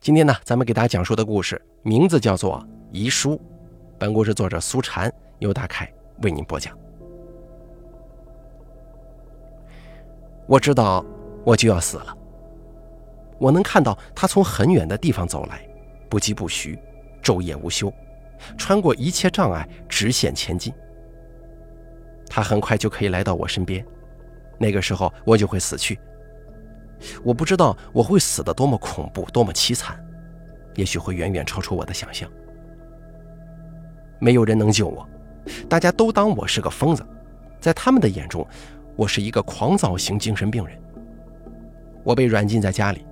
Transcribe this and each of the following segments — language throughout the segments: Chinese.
今天呢，咱们给大家讲述的故事名字叫做《遗书》。本故事作者苏禅由大凯为您播讲。我知道我就要死了。我能看到他从很远的地方走来，不疾不徐，昼夜无休，穿过一切障碍，直线前进。他很快就可以来到我身边，那个时候我就会死去。我不知道我会死得多么恐怖，多么凄惨，也许会远远超出我的想象。没有人能救我，大家都当我是个疯子，在他们的眼中，我是一个狂躁型精神病人。我被软禁在家里，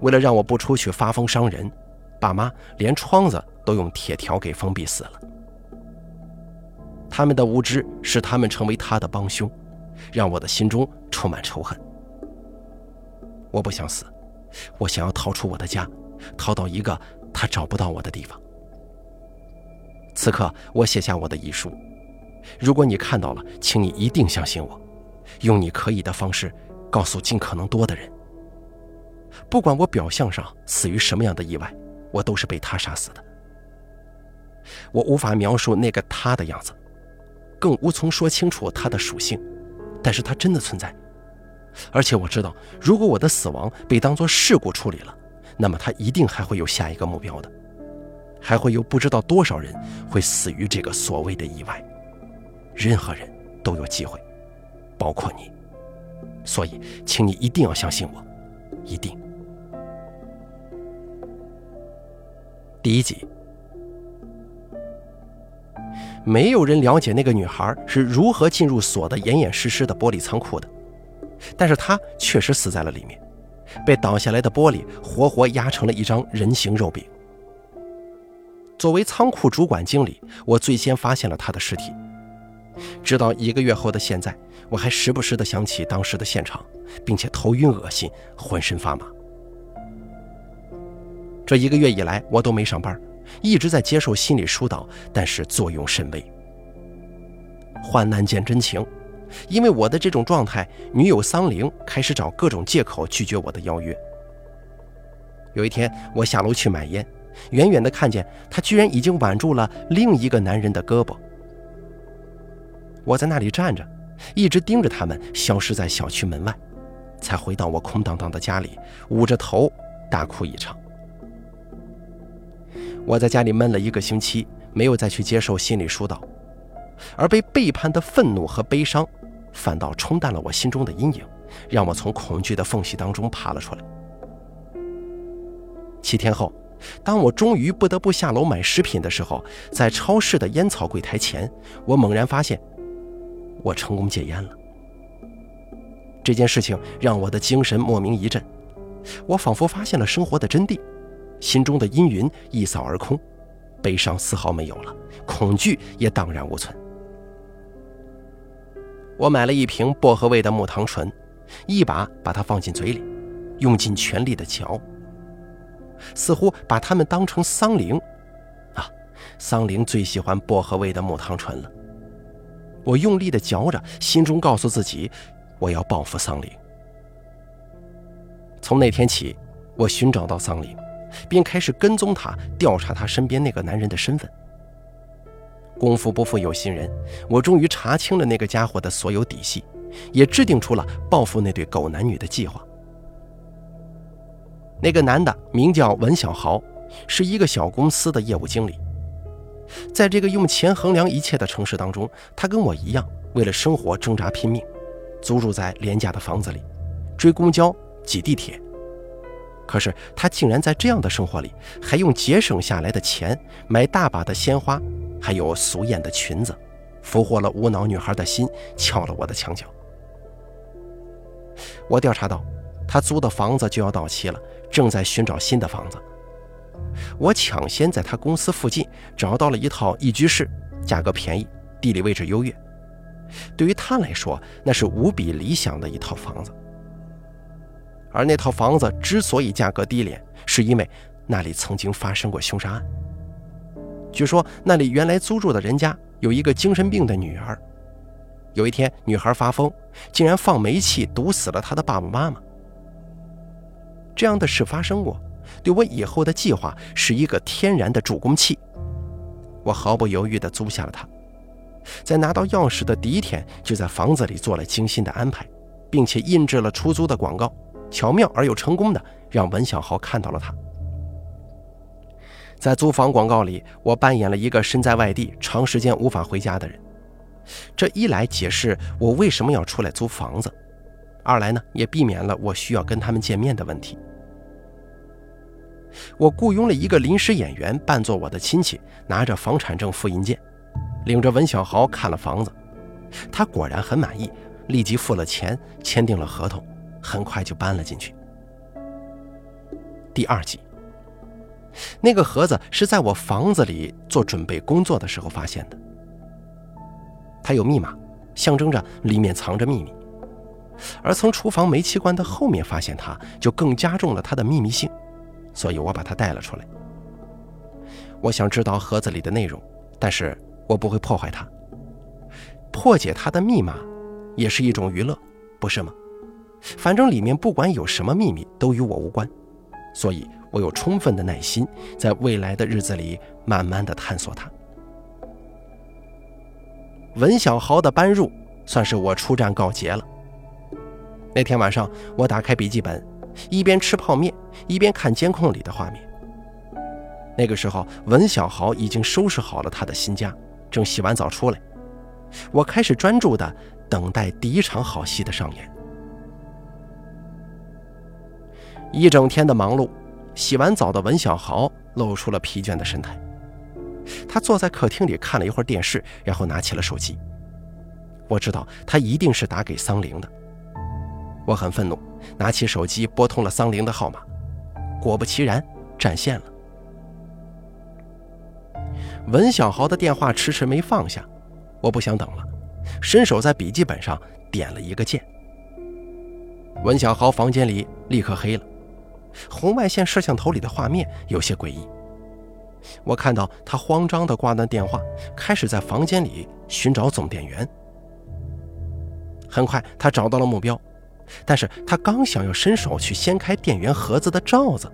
为了让我不出去发疯伤人，爸妈连窗子都用铁条给封闭死了。他们的无知使他们成为他的帮凶，让我的心中充满仇恨。我不想死，我想要逃出我的家，逃到一个他找不到我的地方。此刻，我写下我的遗书。如果你看到了，请你一定相信我，用你可以的方式告诉尽可能多的人。不管我表象上死于什么样的意外，我都是被他杀死的。我无法描述那个他的样子，更无从说清楚他的属性，但是他真的存在。而且我知道，如果我的死亡被当作事故处理了，那么他一定还会有下一个目标的，还会有不知道多少人会死于这个所谓的意外。任何人都有机会，包括你。所以，请你一定要相信我，一定。第一集，没有人了解那个女孩是如何进入锁得严严实实的玻璃仓库的。但是他确实死在了里面，被倒下来的玻璃活活压成了一张人形肉饼。作为仓库主管经理，我最先发现了他的尸体。直到一个月后的现在，我还时不时地想起当时的现场，并且头晕恶心，浑身发麻。这一个月以来，我都没上班，一直在接受心理疏导，但是作用甚微。患难见真情。因为我的这种状态，女友桑玲开始找各种借口拒绝我的邀约。有一天，我下楼去买烟，远远的看见她居然已经挽住了另一个男人的胳膊。我在那里站着，一直盯着他们消失在小区门外，才回到我空荡荡的家里，捂着头大哭一场。我在家里闷了一个星期，没有再去接受心理疏导，而被背叛的愤怒和悲伤。反倒冲淡了我心中的阴影，让我从恐惧的缝隙当中爬了出来。七天后，当我终于不得不下楼买食品的时候，在超市的烟草柜台前，我猛然发现，我成功戒烟了。这件事情让我的精神莫名一振，我仿佛发现了生活的真谛，心中的阴云一扫而空，悲伤丝毫没有了，恐惧也荡然无存。我买了一瓶薄荷味的木糖醇，一把把它放进嘴里，用尽全力的嚼，似乎把它们当成桑灵。啊，桑灵最喜欢薄荷味的木糖醇了。我用力的嚼着，心中告诉自己，我要报复桑灵。从那天起，我寻找到桑灵，并开始跟踪他，调查他身边那个男人的身份。功夫不负有心人，我终于查清了那个家伙的所有底细，也制定出了报复那对狗男女的计划。那个男的名叫文小豪，是一个小公司的业务经理。在这个用钱衡量一切的城市当中，他跟我一样，为了生活挣扎拼命，租住在廉价的房子里，追公交、挤地铁。可是他竟然在这样的生活里，还用节省下来的钱买大把的鲜花。还有俗艳的裙子，俘获了无脑女孩的心，撬了我的墙角。我调查到，他租的房子就要到期了，正在寻找新的房子。我抢先在他公司附近找到了一套一居室，价格便宜，地理位置优越。对于他来说，那是无比理想的一套房子。而那套房子之所以价格低廉，是因为那里曾经发生过凶杀案。据说那里原来租住的人家有一个精神病的女儿，有一天女孩发疯，竟然放煤气毒死了她的爸爸妈妈。这样的事发生过，对我以后的计划是一个天然的助攻器。我毫不犹豫地租下了它，在拿到钥匙的第一天，就在房子里做了精心的安排，并且印制了出租的广告，巧妙而又成功的让文小豪看到了它。在租房广告里，我扮演了一个身在外地、长时间无法回家的人。这一来解释我为什么要出来租房子，二来呢也避免了我需要跟他们见面的问题。我雇佣了一个临时演员扮作我的亲戚，拿着房产证复印件，领着文小豪看了房子。他果然很满意，立即付了钱，签订了合同，很快就搬了进去。第二集。那个盒子是在我房子里做准备工作的时候发现的，它有密码，象征着里面藏着秘密。而从厨房煤气罐的后面发现它，就更加重了它的秘密性，所以我把它带了出来。我想知道盒子里的内容，但是我不会破坏它。破解它的密码，也是一种娱乐，不是吗？反正里面不管有什么秘密，都与我无关，所以。我有充分的耐心，在未来的日子里慢慢的探索它。文小豪的搬入算是我出战告捷了。那天晚上，我打开笔记本，一边吃泡面，一边看监控里的画面。那个时候，文小豪已经收拾好了他的新家，正洗完澡出来。我开始专注的等待第一场好戏的上演。一整天的忙碌。洗完澡的文小豪露出了疲倦的神态，他坐在客厅里看了一会儿电视，然后拿起了手机。我知道他一定是打给桑玲的，我很愤怒，拿起手机拨通了桑玲的号码，果不其然，占线了。文小豪的电话迟迟没放下，我不想等了，伸手在笔记本上点了一个键。文小豪房间里立刻黑了。红外线摄像头里的画面有些诡异，我看到他慌张地挂断电话，开始在房间里寻找总电源。很快，他找到了目标，但是他刚想要伸手去掀开电源盒子的罩子，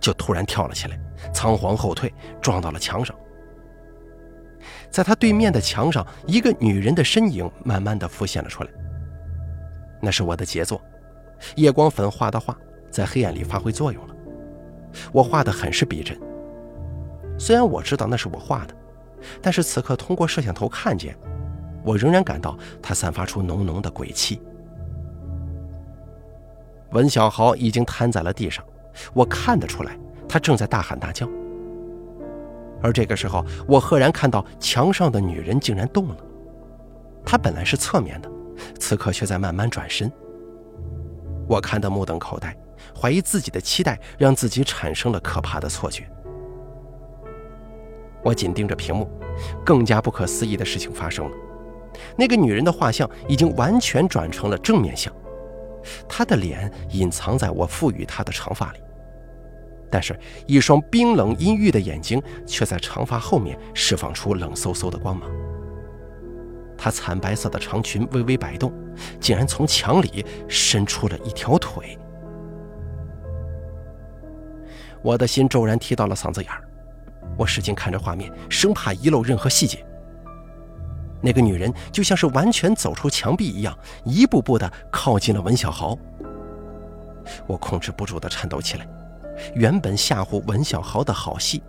就突然跳了起来，仓皇后退，撞到了墙上。在他对面的墙上，一个女人的身影慢慢地浮现了出来。那是我的杰作，夜光粉画的画。在黑暗里发挥作用了，我画的很是逼真。虽然我知道那是我画的，但是此刻通过摄像头看见，我仍然感到它散发出浓浓的鬼气。文小豪已经瘫在了地上，我看得出来，他正在大喊大叫。而这个时候，我赫然看到墙上的女人竟然动了，她本来是侧面的，此刻却在慢慢转身。我看得目瞪口呆。怀疑自己的期待让自己产生了可怕的错觉。我紧盯着屏幕，更加不可思议的事情发生了：那个女人的画像已经完全转成了正面像，她的脸隐藏在我赋予她的长发里，但是，一双冰冷阴郁的眼睛却在长发后面释放出冷飕飕的光芒。她惨白色的长裙微微摆动，竟然从墙里伸出了一条腿。我的心骤然提到了嗓子眼儿，我使劲看着画面，生怕遗漏任何细节。那个女人就像是完全走出墙壁一样，一步步地靠近了文小豪。我控制不住地颤抖起来，原本吓唬文小豪的好戏，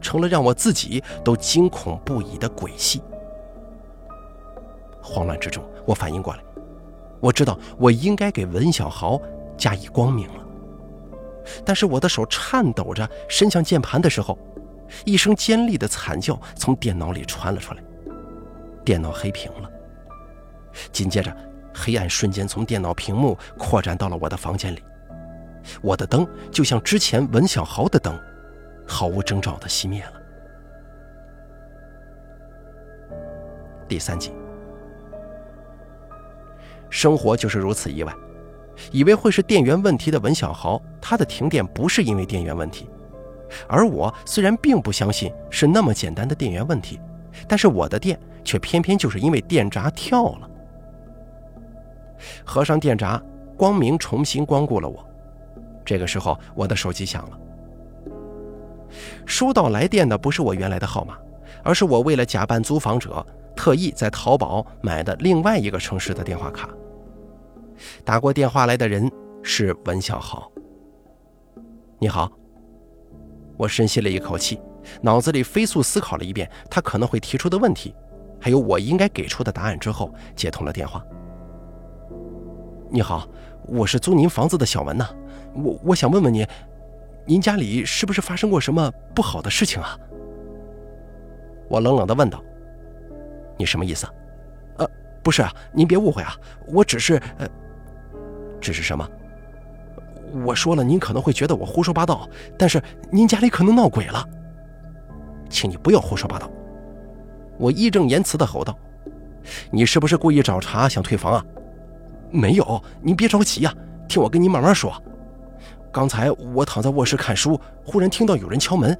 成了让我自己都惊恐不已的鬼戏。慌乱之中，我反应过来，我知道我应该给文小豪加以光明了。但是我的手颤抖着伸向键盘的时候，一声尖利的惨叫从电脑里传了出来，电脑黑屏了。紧接着，黑暗瞬间从电脑屏幕扩展到了我的房间里，我的灯就像之前文小豪的灯，毫无征兆地熄灭了。第三集，生活就是如此意外。以为会是电源问题的文小豪，他的停电不是因为电源问题，而我虽然并不相信是那么简单的电源问题，但是我的电却偏偏就是因为电闸跳了。合上电闸，光明重新光顾了我。这个时候，我的手机响了，收到来电的不是我原来的号码，而是我为了假扮租房者，特意在淘宝买的另外一个城市的电话卡。打过电话来的人是文小豪。你好。我深吸了一口气，脑子里飞速思考了一遍他可能会提出的问题，还有我应该给出的答案之后，接通了电话。你好，我是租您房子的小文呐，我我想问问您，您家里是不是发生过什么不好的事情啊？我冷冷地问道。你什么意思？呃，不是啊，您别误会啊，我只是……呃，这是什么？我说了，您可能会觉得我胡说八道，但是您家里可能闹鬼了，请你不要胡说八道！我义正言辞地吼道：“你是不是故意找茬想退房啊？”“没有，您别着急呀，听我跟您慢慢说。刚才我躺在卧室看书，忽然听到有人敲门，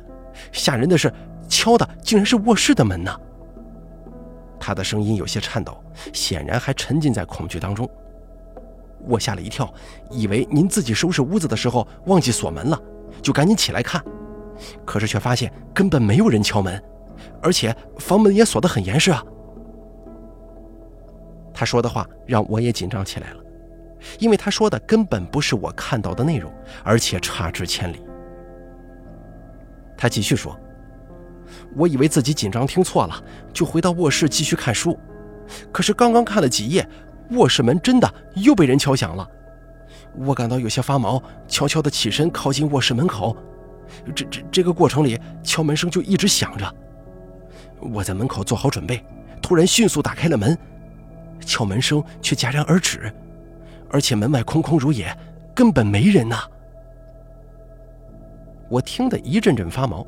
吓人的是，敲的竟然是卧室的门呢。”他的声音有些颤抖，显然还沉浸在恐惧当中。我吓了一跳，以为您自己收拾屋子的时候忘记锁门了，就赶紧起来看，可是却发现根本没有人敲门，而且房门也锁得很严实啊。他说的话让我也紧张起来了，因为他说的根本不是我看到的内容，而且差之千里。他继续说：“我以为自己紧张听错了，就回到卧室继续看书，可是刚刚看了几页。”卧室门真的又被人敲响了，我感到有些发毛，悄悄地起身靠近卧室门口。这这这个过程里，敲门声就一直响着。我在门口做好准备，突然迅速打开了门，敲门声却戛然而止，而且门外空空如也，根本没人呐。我听得一阵阵发毛，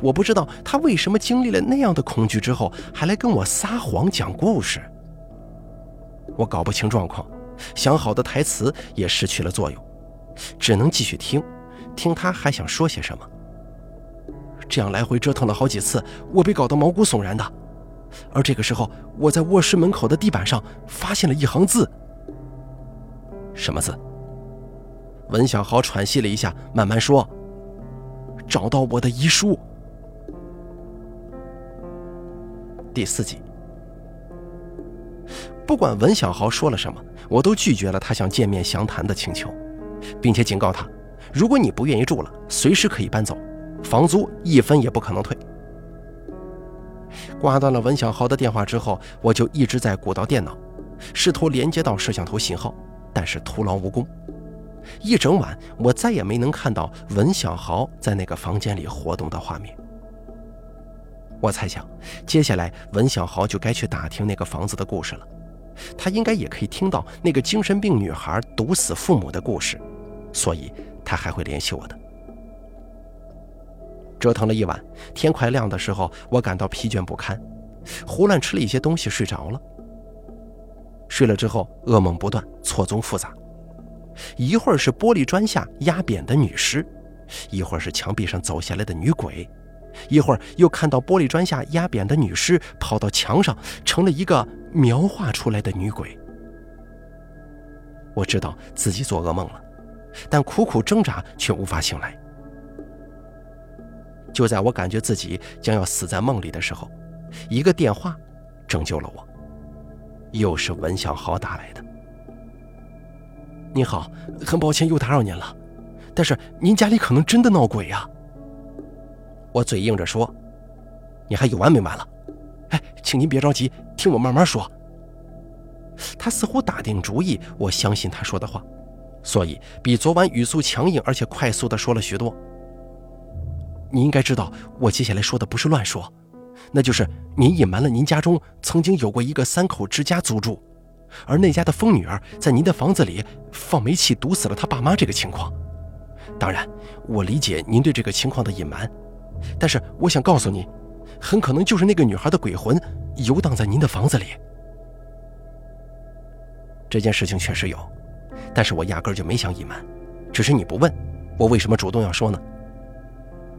我不知道他为什么经历了那样的恐惧之后，还来跟我撒谎讲故事。我搞不清状况，想好的台词也失去了作用，只能继续听，听他还想说些什么。这样来回折腾了好几次，我被搞得毛骨悚然的。而这个时候，我在卧室门口的地板上发现了一行字。什么字？文小豪喘息了一下，慢慢说：“找到我的遗书。”第四集。不管文小豪说了什么，我都拒绝了他想见面详谈的请求，并且警告他，如果你不愿意住了，随时可以搬走，房租一分也不可能退。挂断了文小豪的电话之后，我就一直在鼓捣电脑，试图连接到摄像头信号，但是徒劳无功。一整晚，我再也没能看到文小豪在那个房间里活动的画面。我猜想，接下来文小豪就该去打听那个房子的故事了。他应该也可以听到那个精神病女孩毒死父母的故事，所以他还会联系我的。折腾了一晚，天快亮的时候，我感到疲倦不堪，胡乱吃了一些东西，睡着了。睡了之后，噩梦不断，错综复杂，一会儿是玻璃砖下压扁的女尸，一会儿是墙壁上走下来的女鬼。一会儿又看到玻璃砖下压扁的女尸跑到墙上，成了一个描画出来的女鬼。我知道自己做噩梦了，但苦苦挣扎却无法醒来。就在我感觉自己将要死在梦里的时候，一个电话拯救了我，又是文小豪打来的。你好，很抱歉又打扰您了，但是您家里可能真的闹鬼呀。我嘴硬着说：“你还有完没完了？哎，请您别着急，听我慢慢说。”他似乎打定主意，我相信他说的话，所以比昨晚语速强硬而且快速的说了许多。你应该知道，我接下来说的不是乱说，那就是您隐瞒了您家中曾经有过一个三口之家租住，而那家的疯女儿在您的房子里放煤气毒死了他爸妈这个情况。当然，我理解您对这个情况的隐瞒。但是我想告诉你，很可能就是那个女孩的鬼魂游荡在您的房子里。这件事情确实有，但是我压根就没想隐瞒，只是你不问，我为什么主动要说呢？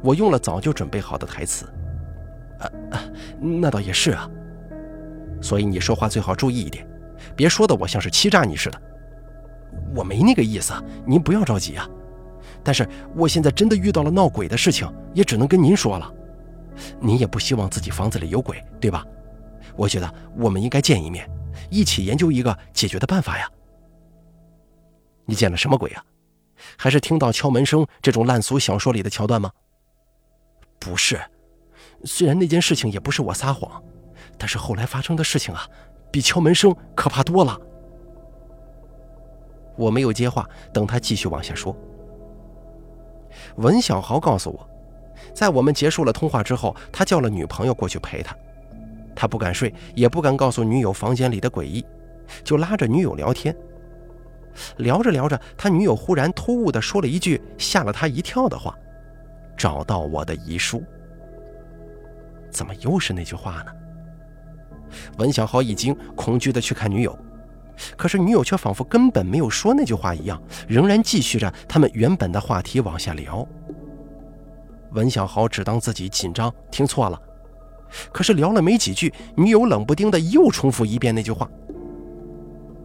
我用了早就准备好的台词。啊啊，那倒也是啊。所以你说话最好注意一点，别说的我像是欺诈你似的。我没那个意思，您不要着急啊。但是我现在真的遇到了闹鬼的事情，也只能跟您说了。您也不希望自己房子里有鬼，对吧？我觉得我们应该见一面，一起研究一个解决的办法呀。你见了什么鬼啊？还是听到敲门声这种烂俗小说里的桥段吗？不是，虽然那件事情也不是我撒谎，但是后来发生的事情啊，比敲门声可怕多了。我没有接话，等他继续往下说。文小豪告诉我，在我们结束了通话之后，他叫了女朋友过去陪他。他不敢睡，也不敢告诉女友房间里的诡异，就拉着女友聊天。聊着聊着，他女友忽然突兀地说了一句吓了他一跳的话：“找到我的遗书。”怎么又是那句话呢？文小豪一惊，恐惧地去看女友。可是女友却仿佛根本没有说那句话一样，仍然继续着他们原本的话题往下聊。文小豪只当自己紧张听错了，可是聊了没几句，女友冷不丁的又重复一遍那句话。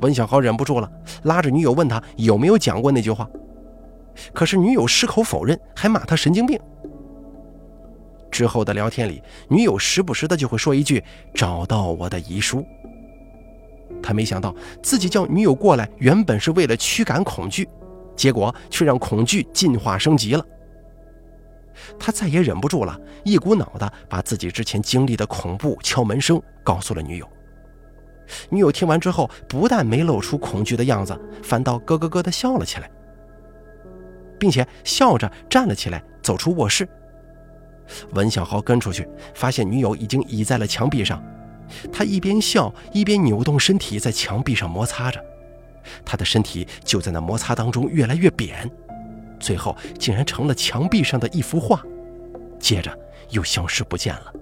文小豪忍不住了，拉着女友问他有没有讲过那句话，可是女友矢口否认，还骂他神经病。之后的聊天里，女友时不时的就会说一句“找到我的遗书”。他没想到自己叫女友过来，原本是为了驱赶恐惧，结果却让恐惧进化升级了。他再也忍不住了，一股脑的把自己之前经历的恐怖敲门声告诉了女友。女友听完之后，不但没露出恐惧的样子，反倒咯咯咯的笑了起来，并且笑着站了起来，走出卧室。文小豪跟出去，发现女友已经倚在了墙壁上。他一边笑一边扭动身体，在墙壁上摩擦着，他的身体就在那摩擦当中越来越扁，最后竟然成了墙壁上的一幅画，接着又消失不见了。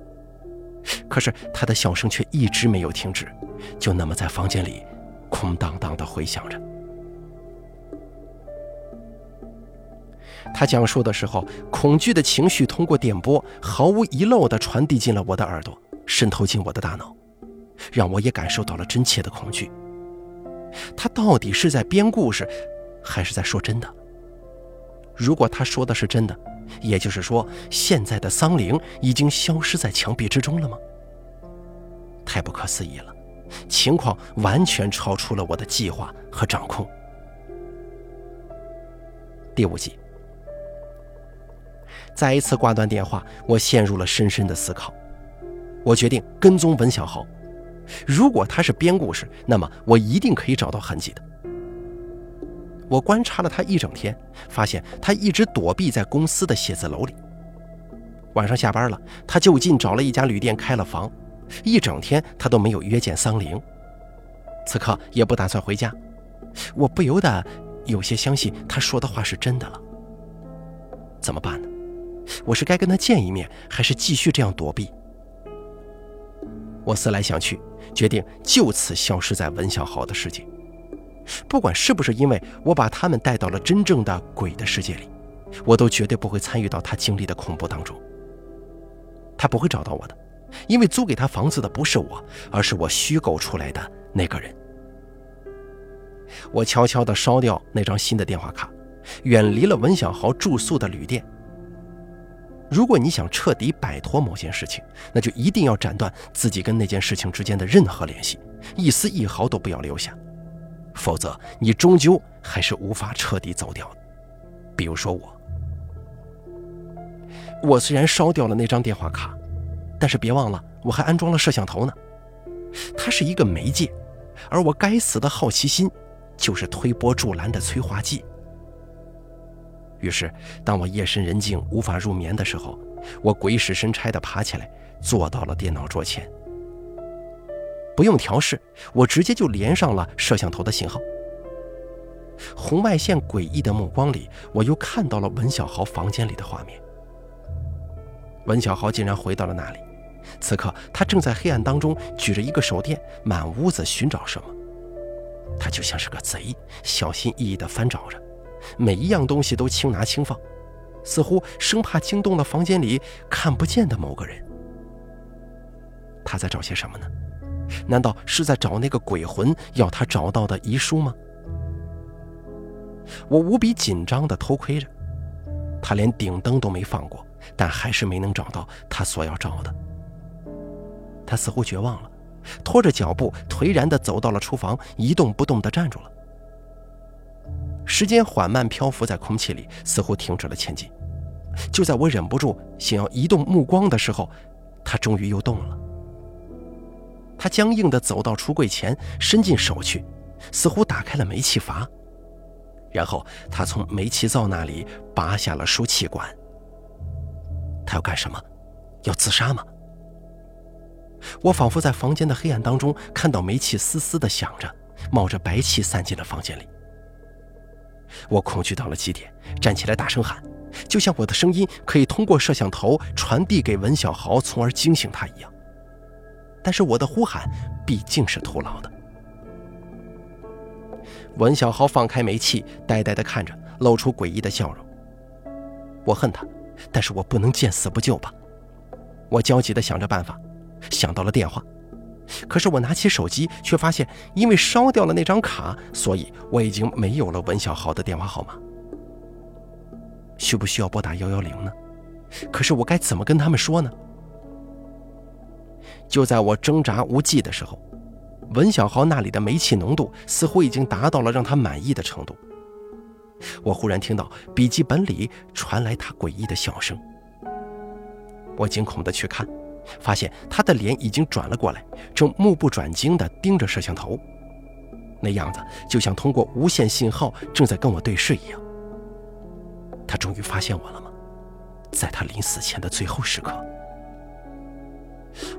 可是他的笑声却一直没有停止，就那么在房间里空荡荡地回响着。他讲述的时候，恐惧的情绪通过电波毫无遗漏地传递进了我的耳朵。渗透进我的大脑，让我也感受到了真切的恐惧。他到底是在编故事，还是在说真的？如果他说的是真的，也就是说，现在的桑灵已经消失在墙壁之中了吗？太不可思议了，情况完全超出了我的计划和掌控。第五集，再一次挂断电话，我陷入了深深的思考。我决定跟踪文小豪，如果他是编故事，那么我一定可以找到痕迹的。我观察了他一整天，发现他一直躲避在公司的写字楼里。晚上下班了，他就近找了一家旅店开了房，一整天他都没有约见桑玲，此刻也不打算回家。我不由得有些相信他说的话是真的了。怎么办呢？我是该跟他见一面，还是继续这样躲避？我思来想去，决定就此消失在文小豪的世界。不管是不是因为我把他们带到了真正的鬼的世界里，我都绝对不会参与到他经历的恐怖当中。他不会找到我的，因为租给他房子的不是我，而是我虚构出来的那个人。我悄悄地烧掉那张新的电话卡，远离了文小豪住宿的旅店。如果你想彻底摆脱某件事情，那就一定要斩断自己跟那件事情之间的任何联系，一丝一毫都不要留下，否则你终究还是无法彻底走掉。比如说我，我虽然烧掉了那张电话卡，但是别忘了我还安装了摄像头呢，它是一个媒介，而我该死的好奇心就是推波助澜的催化剂。于是，当我夜深人静无法入眠的时候，我鬼使神差地爬起来，坐到了电脑桌前。不用调试，我直接就连上了摄像头的信号。红外线诡异的目光里，我又看到了文小豪房间里的画面。文小豪竟然回到了那里，此刻他正在黑暗当中举着一个手电，满屋子寻找什么。他就像是个贼，小心翼翼地翻找着。每一样东西都轻拿轻放，似乎生怕惊动了房间里看不见的某个人。他在找些什么呢？难道是在找那个鬼魂要他找到的遗书吗？我无比紧张地偷窥着，他连顶灯都没放过，但还是没能找到他所要找的。他似乎绝望了，拖着脚步颓然地走到了厨房，一动不动地站住了。时间缓慢漂浮在空气里，似乎停止了前进。就在我忍不住想要移动目光的时候，他终于又动了。他僵硬地走到橱柜前，伸进手去，似乎打开了煤气阀。然后他从煤气灶那里拔下了输气管。他要干什么？要自杀吗？我仿佛在房间的黑暗当中看到煤气嘶嘶地响着，冒着白气散进了房间里。我恐惧到了极点，站起来大声喊，就像我的声音可以通过摄像头传递给文小豪，从而惊醒他一样。但是我的呼喊毕竟是徒劳的。文小豪放开煤气，呆呆地看着，露出诡异的笑容。我恨他，但是我不能见死不救吧？我焦急地想着办法，想到了电话。可是我拿起手机，却发现因为烧掉了那张卡，所以我已经没有了文小豪的电话号码。需不需要拨打幺幺零呢？可是我该怎么跟他们说呢？就在我挣扎无计的时候，文小豪那里的煤气浓度似乎已经达到了让他满意的程度。我忽然听到笔记本里传来他诡异的笑声，我惊恐地去看。发现他的脸已经转了过来，正目不转睛地盯着摄像头，那样子就像通过无线信号正在跟我对视一样。他终于发现我了吗？在他临死前的最后时刻，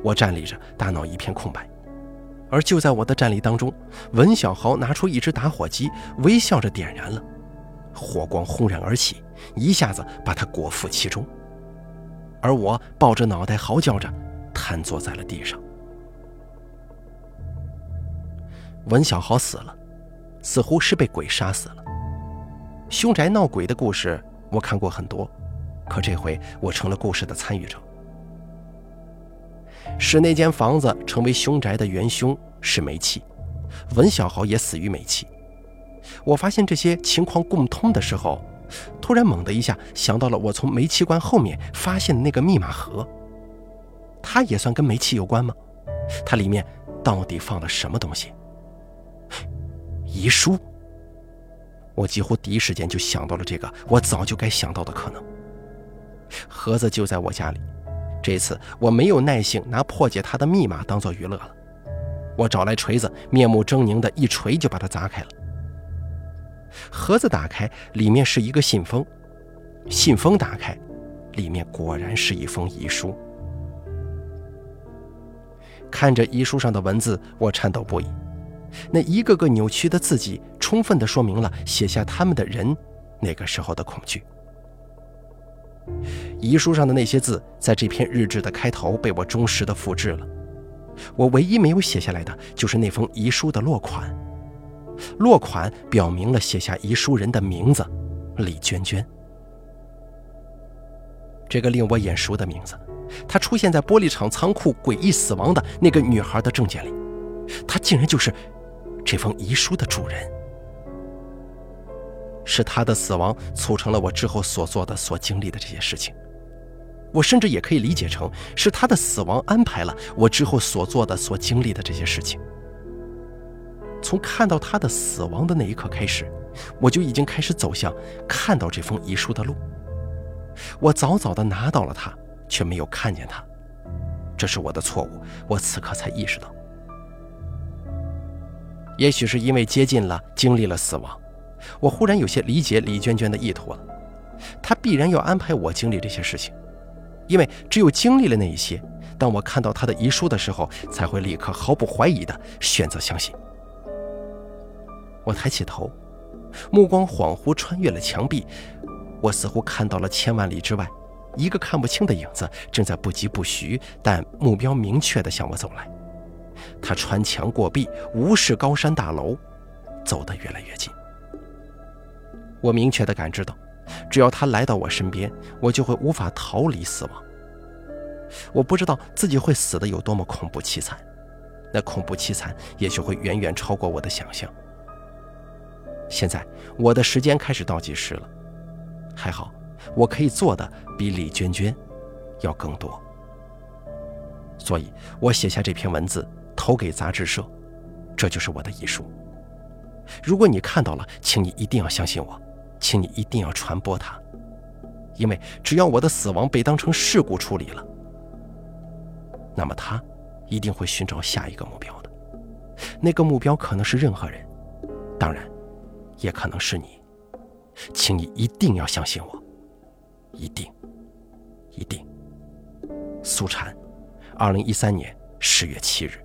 我站立着，大脑一片空白。而就在我的站立当中，文小豪拿出一只打火机，微笑着点燃了，火光轰然而起，一下子把他裹覆其中。而我抱着脑袋嚎叫着，瘫坐在了地上。文小豪死了，似乎是被鬼杀死了。凶宅闹鬼的故事我看过很多，可这回我成了故事的参与者。使那间房子成为凶宅的元凶是煤气，文小豪也死于煤气。我发现这些情况共通的时候。突然，猛的一下想到了我从煤气罐后面发现的那个密码盒，它也算跟煤气有关吗？它里面到底放了什么东西？遗书。我几乎第一时间就想到了这个我早就该想到的可能。盒子就在我家里，这次我没有耐性拿破解它的密码当做娱乐了，我找来锤子，面目狰狞的一锤就把它砸开了。盒子打开，里面是一个信封。信封打开，里面果然是一封遗书。看着遗书上的文字，我颤抖不已。那一个个扭曲的字迹，充分的说明了写下他们的人那个时候的恐惧。遗书上的那些字，在这篇日志的开头被我忠实的复制了。我唯一没有写下来的，就是那封遗书的落款。落款表明了写下遗书人的名字，李娟娟。这个令我眼熟的名字，她出现在玻璃厂仓库诡异死亡的那个女孩的证件里，她竟然就是这封遗书的主人。是她的死亡促成了我之后所做的、所经历的这些事情。我甚至也可以理解成是她的死亡安排了我之后所做的、所经历的这些事情。从看到他的死亡的那一刻开始，我就已经开始走向看到这封遗书的路。我早早的拿到了它，却没有看见它，这是我的错误。我此刻才意识到，也许是因为接近了，经历了死亡，我忽然有些理解李娟娟的意图了。她必然要安排我经历这些事情，因为只有经历了那一些，当我看到她的遗书的时候，才会立刻毫不怀疑的选择相信。我抬起头，目光恍惚穿越了墙壁，我似乎看到了千万里之外一个看不清的影子，正在不疾不徐但目标明确地向我走来。他穿墙过壁，无视高山大楼，走得越来越近。我明确地感知到，只要他来到我身边，我就会无法逃离死亡。我不知道自己会死得有多么恐怖凄惨，那恐怖凄惨也许会远远超过我的想象。现在我的时间开始倒计时了，还好，我可以做的比李娟娟要更多。所以我写下这篇文字，投给杂志社，这就是我的遗书。如果你看到了，请你一定要相信我，请你一定要传播它，因为只要我的死亡被当成事故处理了，那么他一定会寻找下一个目标的。那个目标可能是任何人，当然，也可能是你。请你一定要相信我，一定，一定。苏禅，二零一三年十月七日。